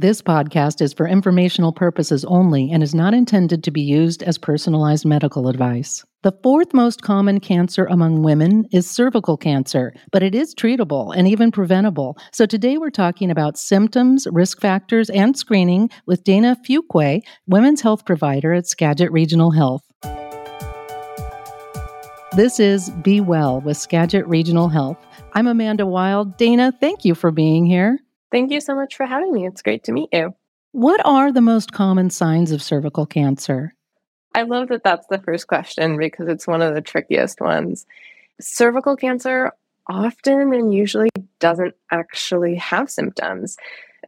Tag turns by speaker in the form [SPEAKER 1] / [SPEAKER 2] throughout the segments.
[SPEAKER 1] This podcast is for informational purposes only and is not intended to be used as personalized medical advice. The fourth most common cancer among women is cervical cancer, but it is treatable and even preventable. So today we're talking about symptoms, risk factors, and screening with Dana Fuqua, women's health provider at Skagit Regional Health. This is Be Well with Skagit Regional Health. I'm Amanda Wild. Dana, thank you for being here.
[SPEAKER 2] Thank you so much for having me. It's great to meet you.
[SPEAKER 1] What are the most common signs of cervical cancer?
[SPEAKER 2] I love that that's the first question because it's one of the trickiest ones. Cervical cancer often and usually doesn't actually have symptoms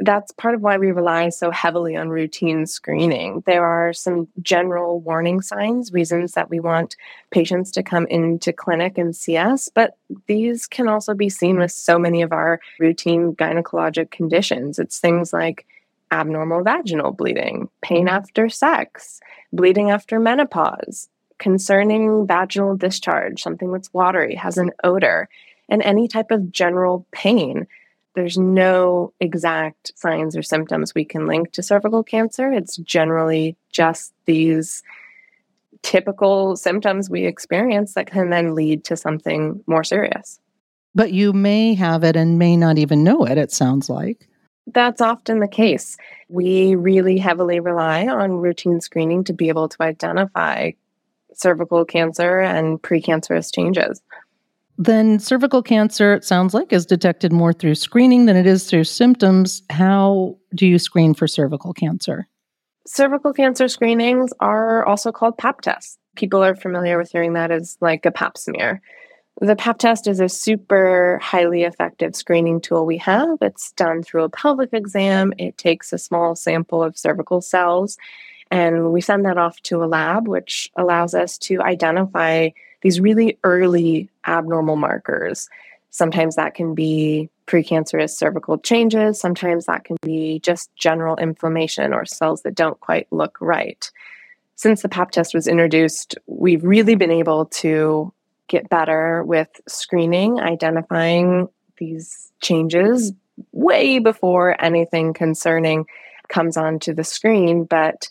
[SPEAKER 2] that's part of why we rely so heavily on routine screening. There are some general warning signs, reasons that we want patients to come into clinic and see us, but these can also be seen with so many of our routine gynecologic conditions. It's things like abnormal vaginal bleeding, pain after sex, bleeding after menopause, concerning vaginal discharge, something that's watery, has an odor, and any type of general pain there's no exact signs or symptoms we can link to cervical cancer. It's generally just these typical symptoms we experience that can then lead to something more serious.
[SPEAKER 1] But you may have it and may not even know it, it sounds like.
[SPEAKER 2] That's often the case. We really heavily rely on routine screening to be able to identify cervical cancer and precancerous changes
[SPEAKER 1] then cervical cancer, it sounds like, is detected more through screening than it is through symptoms. How do you screen for cervical cancer?
[SPEAKER 2] Cervical cancer screenings are also called pap tests. People are familiar with hearing that as like a pap smear. The pap test is a super highly effective screening tool we have. It's done through a pelvic exam. It takes a small sample of cervical cells and we send that off to a lab, which allows us to identify these really early abnormal markers. Sometimes that can be precancerous cervical changes, sometimes that can be just general inflammation or cells that don't quite look right. Since the PAP test was introduced, we've really been able to get better with screening, identifying these changes way before anything concerning comes onto the screen. But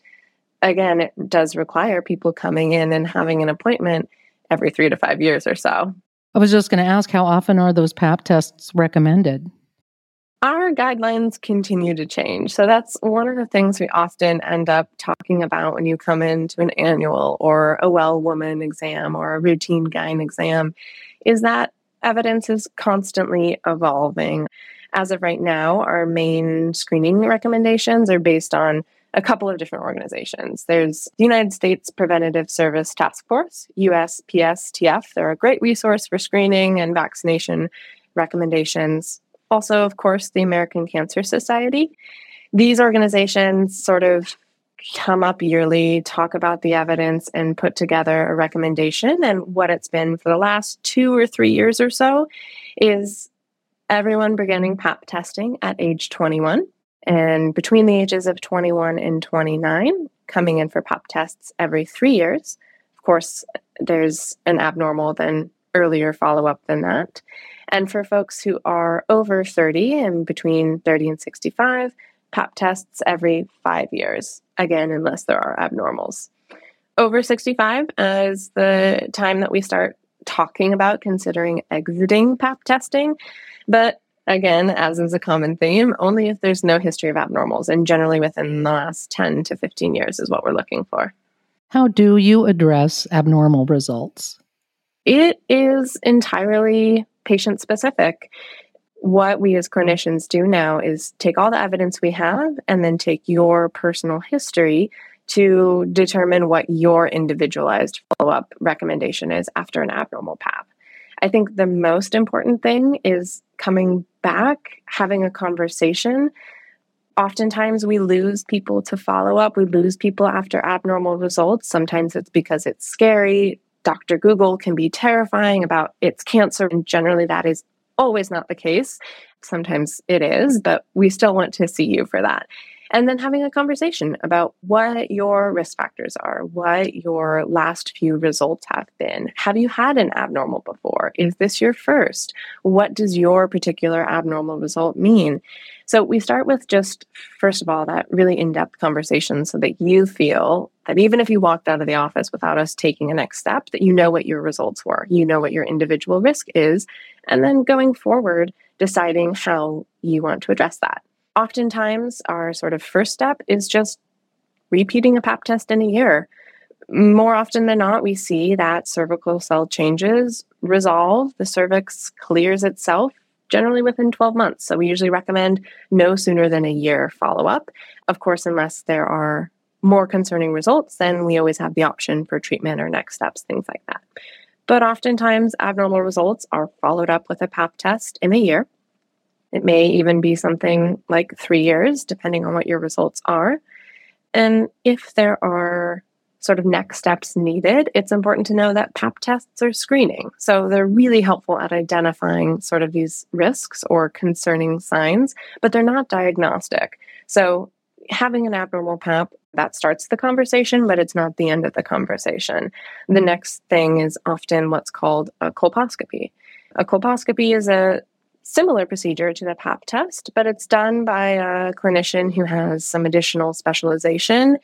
[SPEAKER 2] again, it does require people coming in and having an appointment every three to five years or so.
[SPEAKER 1] I was just going to ask how often are those PAP tests recommended?
[SPEAKER 2] Our guidelines continue to change. So that's one of the things we often end up talking about when you come into an annual or a well woman exam or a routine gyne exam is that evidence is constantly evolving. As of right now, our main screening recommendations are based on a couple of different organizations. There's the United States Preventative Service Task Force, USPSTF. They're a great resource for screening and vaccination recommendations. Also, of course, the American Cancer Society. These organizations sort of come up yearly, talk about the evidence, and put together a recommendation. And what it's been for the last two or three years or so is everyone beginning PAP testing at age 21 and between the ages of 21 and 29, coming in for pap tests every three years. Of course, there's an abnormal then earlier follow up than that. And for folks who are over 30 and between 30 and 65, pap tests every five years, again, unless there are abnormals. Over 65 is the time that we start talking about considering exiting pap testing. But again, as is a common theme, only if there's no history of abnormals, and generally within the last 10 to 15 years is what we're looking for.
[SPEAKER 1] How do you address abnormal results?
[SPEAKER 2] It is entirely patient specific. What we as clinicians do now is take all the evidence we have and then take your personal history to determine what your individualized follow up recommendation is after an abnormal PAP. I think the most important thing is coming back, having a conversation. Oftentimes, we lose people to follow up. We lose people after abnormal results. Sometimes it's because it's scary. Dr. Google can be terrifying about its cancer, and generally, that is always not the case. Sometimes it is, but we still want to see you for that. And then having a conversation about what your risk factors are, what your last few results have been. Have you had an abnormal before? Is this your first? What does your particular abnormal result mean? So we start with just, first of all, that really in depth conversation so that you feel that even if you walked out of the office without us taking a next step, that you know what your results were, you know what your individual risk is, and then going forward, deciding how you want to address that. Oftentimes, our sort of first step is just repeating a pap test in a year. More often than not, we see that cervical cell changes resolve, the cervix clears itself generally within 12 months. So we usually recommend no sooner than a year follow up. Of course, unless there are more concerning results, then we always have the option for treatment or next steps, things like that. But oftentimes, abnormal results are followed up with a PAP test in a year. It may even be something like three years, depending on what your results are. And if there are sort of next steps needed, it's important to know that PAP tests are screening. So they're really helpful at identifying sort of these risks or concerning signs, but they're not diagnostic. So having an abnormal PAP that starts the conversation, but it's not the end of the conversation. The next thing is often what's called a colposcopy. A colposcopy is a similar procedure to the PAP test, but it's done by a clinician who has some additional specialization.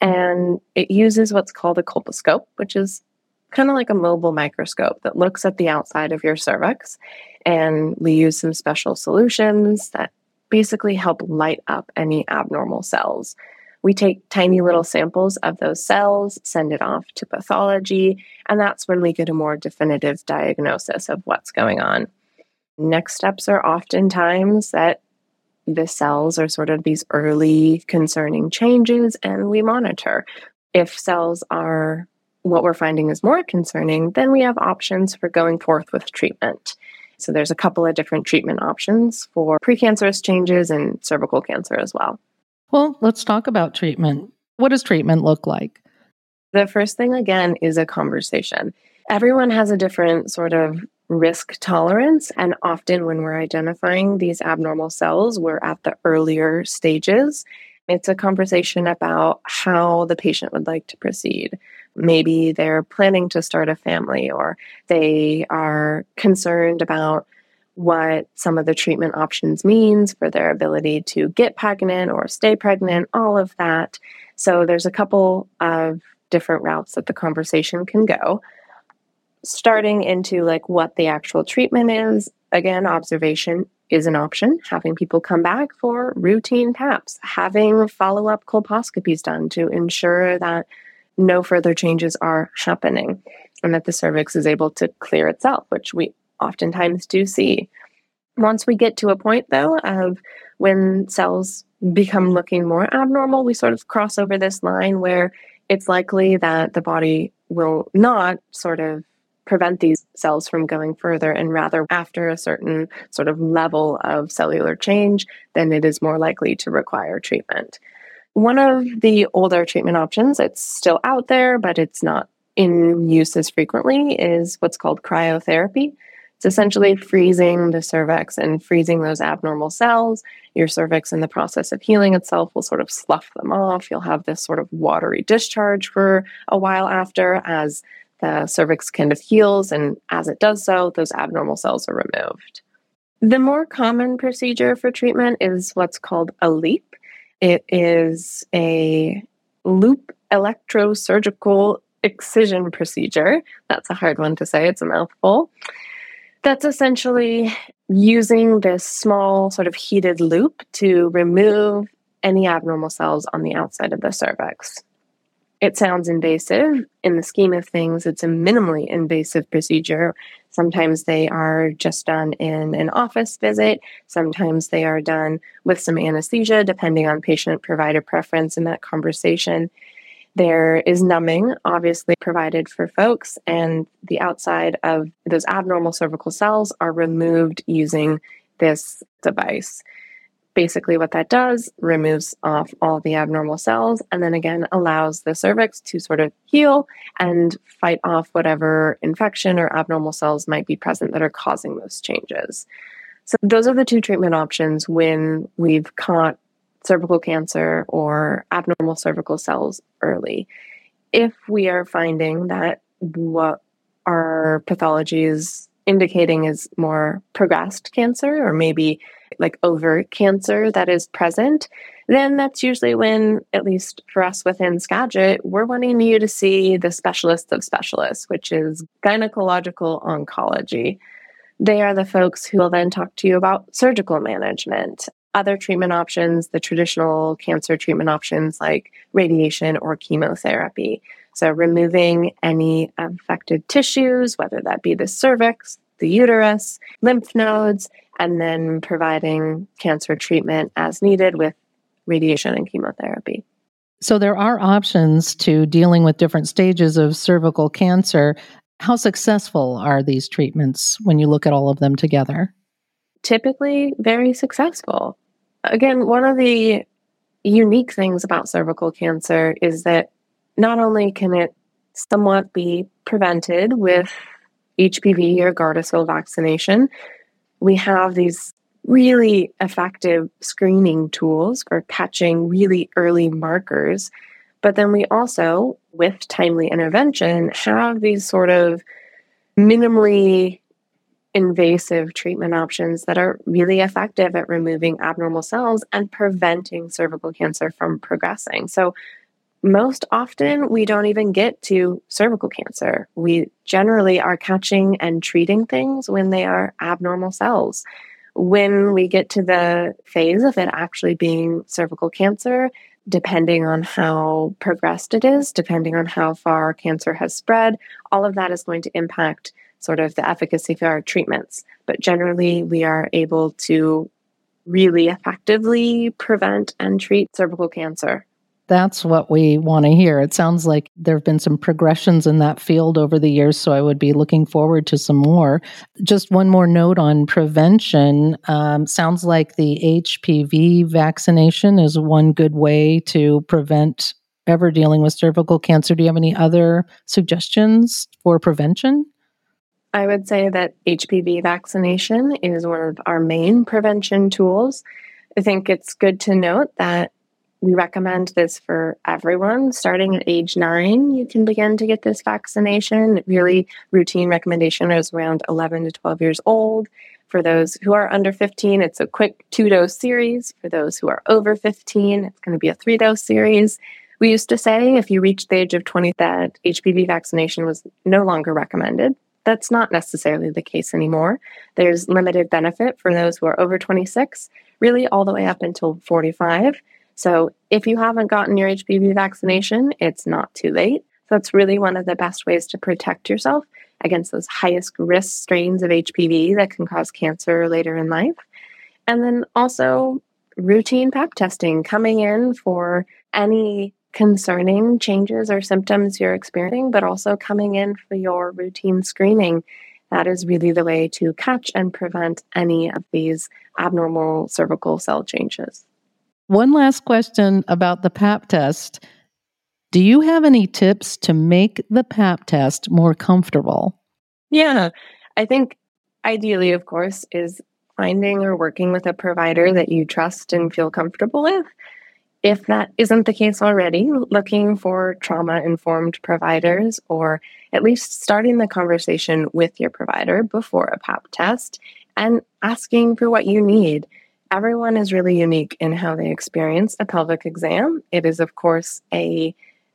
[SPEAKER 2] And it uses what's called a colposcope, which is kind of like a mobile microscope that looks at the outside of your cervix. And we use some special solutions that basically help light up any abnormal cells. We take tiny little samples of those cells, send it off to pathology, and that's when we get a more definitive diagnosis of what's going on. Next steps are oftentimes that the cells are sort of these early concerning changes, and we monitor. If cells are what we're finding is more concerning, then we have options for going forth with treatment. So there's a couple of different treatment options for precancerous changes and cervical cancer as well.
[SPEAKER 1] Well, let's talk about treatment. What does treatment look like?
[SPEAKER 2] The first thing, again, is a conversation. Everyone has a different sort of risk tolerance. And often, when we're identifying these abnormal cells, we're at the earlier stages. It's a conversation about how the patient would like to proceed. Maybe they're planning to start a family or they are concerned about what some of the treatment options means for their ability to get pregnant or stay pregnant, all of that. So there's a couple of different routes that the conversation can go. Starting into like what the actual treatment is, again, observation is an option. Having people come back for routine PAPs, having follow up colposcopies done to ensure that no further changes are happening and that the cervix is able to clear itself, which we oftentimes do see. Once we get to a point, though, of when cells become looking more abnormal, we sort of cross over this line where it's likely that the body will not sort of prevent these cells from going further and rather after a certain sort of level of cellular change then it is more likely to require treatment one of the older treatment options it's still out there but it's not in use as frequently is what's called cryotherapy it's essentially freezing the cervix and freezing those abnormal cells. Your cervix, in the process of healing itself, will sort of slough them off. You'll have this sort of watery discharge for a while after as the cervix kind of heals, and as it does so, those abnormal cells are removed. The more common procedure for treatment is what's called a LEEP. It is a loop electrosurgical excision procedure. That's a hard one to say, it's a mouthful. That's essentially using this small, sort of heated loop to remove any abnormal cells on the outside of the cervix. It sounds invasive. In the scheme of things, it's a minimally invasive procedure. Sometimes they are just done in an office visit. Sometimes they are done with some anesthesia, depending on patient provider preference in that conversation. There is numbing, obviously, provided for folks, and the outside of those abnormal cervical cells are removed using this device basically what that does removes off all the abnormal cells and then again allows the cervix to sort of heal and fight off whatever infection or abnormal cells might be present that are causing those changes so those are the two treatment options when we've caught cervical cancer or abnormal cervical cells early. If we are finding that what our pathology is indicating is more progressed cancer or maybe like overt cancer that is present, then that's usually when, at least for us within Skagit, we're wanting you to see the specialist of specialists, which is gynecological oncology. They are the folks who will then talk to you about surgical management, other treatment options, the traditional cancer treatment options like radiation or chemotherapy. So, removing any affected tissues, whether that be the cervix, the uterus, lymph nodes, and then providing cancer treatment as needed with radiation and chemotherapy.
[SPEAKER 1] So, there are options to dealing with different stages of cervical cancer. How successful are these treatments when you look at all of them together?
[SPEAKER 2] Typically, very successful. Again, one of the unique things about cervical cancer is that not only can it somewhat be prevented with HPV or Gardasil vaccination, we have these really effective screening tools for catching really early markers. But then we also, with timely intervention, have these sort of minimally invasive treatment options that are really effective at removing abnormal cells and preventing cervical cancer from progressing. So, most often we don't even get to cervical cancer. We generally are catching and treating things when they are abnormal cells. When we get to the phase of it actually being cervical cancer, depending on how progressed it is, depending on how far cancer has spread, all of that is going to impact sort of the efficacy of our treatments. But generally, we are able to really effectively prevent and treat cervical cancer.
[SPEAKER 1] That's what we want to hear. It sounds like there have been some progressions in that field over the years, so I would be looking forward to some more. Just one more note on prevention. Um, sounds like the HPV vaccination is one good way to prevent ever dealing with cervical cancer. Do you have any other suggestions for prevention?
[SPEAKER 2] I would say that HPV vaccination is one of our main prevention tools. I think it's good to note that we recommend this for everyone. Starting at age nine, you can begin to get this vaccination. Really, routine recommendation is around 11 to 12 years old. For those who are under 15, it's a quick two dose series. For those who are over 15, it's going to be a three dose series. We used to say if you reached the age of 20 that HPV vaccination was no longer recommended. That's not necessarily the case anymore. There's limited benefit for those who are over 26, really all the way up until 45. So if you haven't gotten your HPV vaccination, it's not too late. So that's really one of the best ways to protect yourself against those highest risk strains of HPV that can cause cancer later in life. And then also routine pap testing coming in for any concerning changes or symptoms you're experiencing, but also coming in for your routine screening. That is really the way to catch and prevent any of these abnormal cervical cell changes.
[SPEAKER 1] One last question about the PAP test. Do you have any tips to make the PAP test more comfortable?
[SPEAKER 2] Yeah, I think ideally, of course, is finding or working with a provider that you trust and feel comfortable with. If that isn't the case already, looking for trauma informed providers or at least starting the conversation with your provider before a PAP test and asking for what you need. Everyone is really unique in how they experience a pelvic exam. It is, of course, a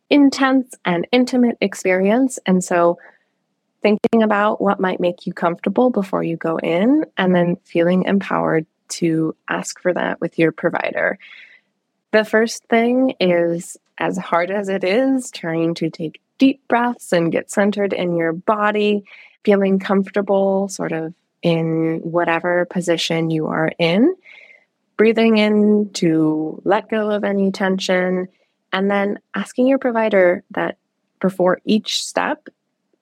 [SPEAKER 2] intense and intimate experience. And so thinking about what might make you comfortable before you go in and then feeling empowered to ask for that with your provider. The first thing is as hard as it is, trying to take deep breaths and get centered in your body, feeling comfortable sort of in whatever position you are in breathing in to let go of any tension, and then asking your provider that before each step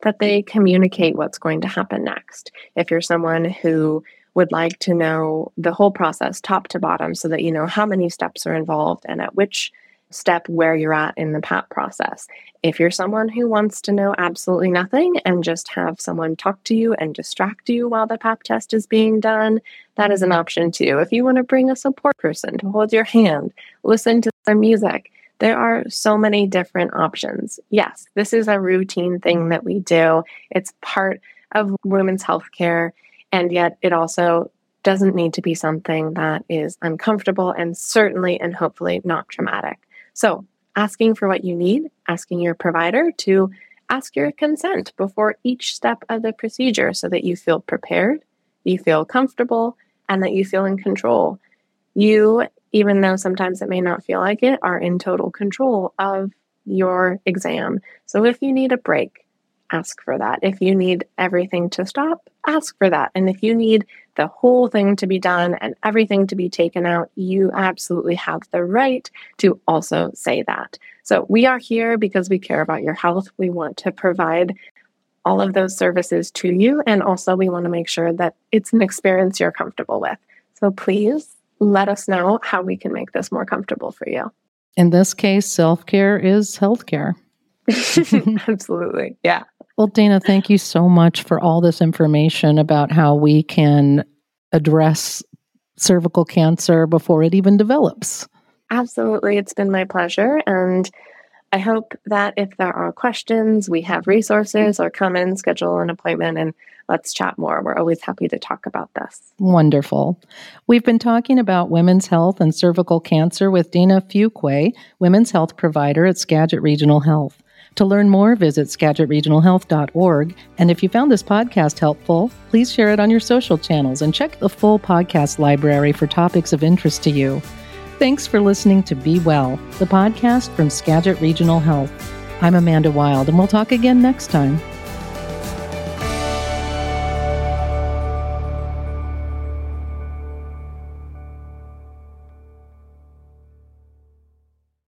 [SPEAKER 2] that they communicate what's going to happen next. If you're someone who would like to know the whole process top to bottom so that you know how many steps are involved and at which step where you're at in the PAP process. If you're someone who wants to know absolutely nothing and just have someone talk to you and distract you while the PAP test is being done, that is an option too. If you want to bring a support person to hold your hand, listen to their music, there are so many different options. Yes, this is a routine thing that we do. It's part of women's health care, and yet it also doesn't need to be something that is uncomfortable and certainly and hopefully not traumatic. So, asking for what you need, asking your provider to ask your consent before each step of the procedure so that you feel prepared, you feel comfortable, and that you feel in control. You, even though sometimes it may not feel like it, are in total control of your exam. So if you need a break, ask for that. If you need everything to stop, ask for that. And if you need the whole thing to be done and everything to be taken out, you absolutely have the right to also say that. So we are here because we care about your health. We want to provide all of those services to you. And also, we want to make sure that it's an experience you're comfortable with. So please let us know how we can make this more comfortable for you.
[SPEAKER 1] In this case, self care is health care.
[SPEAKER 2] Absolutely. Yeah.
[SPEAKER 1] Well, Dana, thank you so much for all this information about how we can address cervical cancer before it even develops.
[SPEAKER 2] Absolutely. It's been my pleasure. And I hope that if there are questions, we have resources or come in, schedule an appointment, and let's chat more. We're always happy to talk about this.
[SPEAKER 1] Wonderful. We've been talking about women's health and cervical cancer with Dana Fuqua, women's health provider at Skagit Regional Health. To learn more, visit skagitregionalhealth.org. And if you found this podcast helpful, please share it on your social channels and check the full podcast library for topics of interest to you. Thanks for listening to Be Well, the podcast from Skagit Regional Health. I'm Amanda Wild, and we'll talk again next time.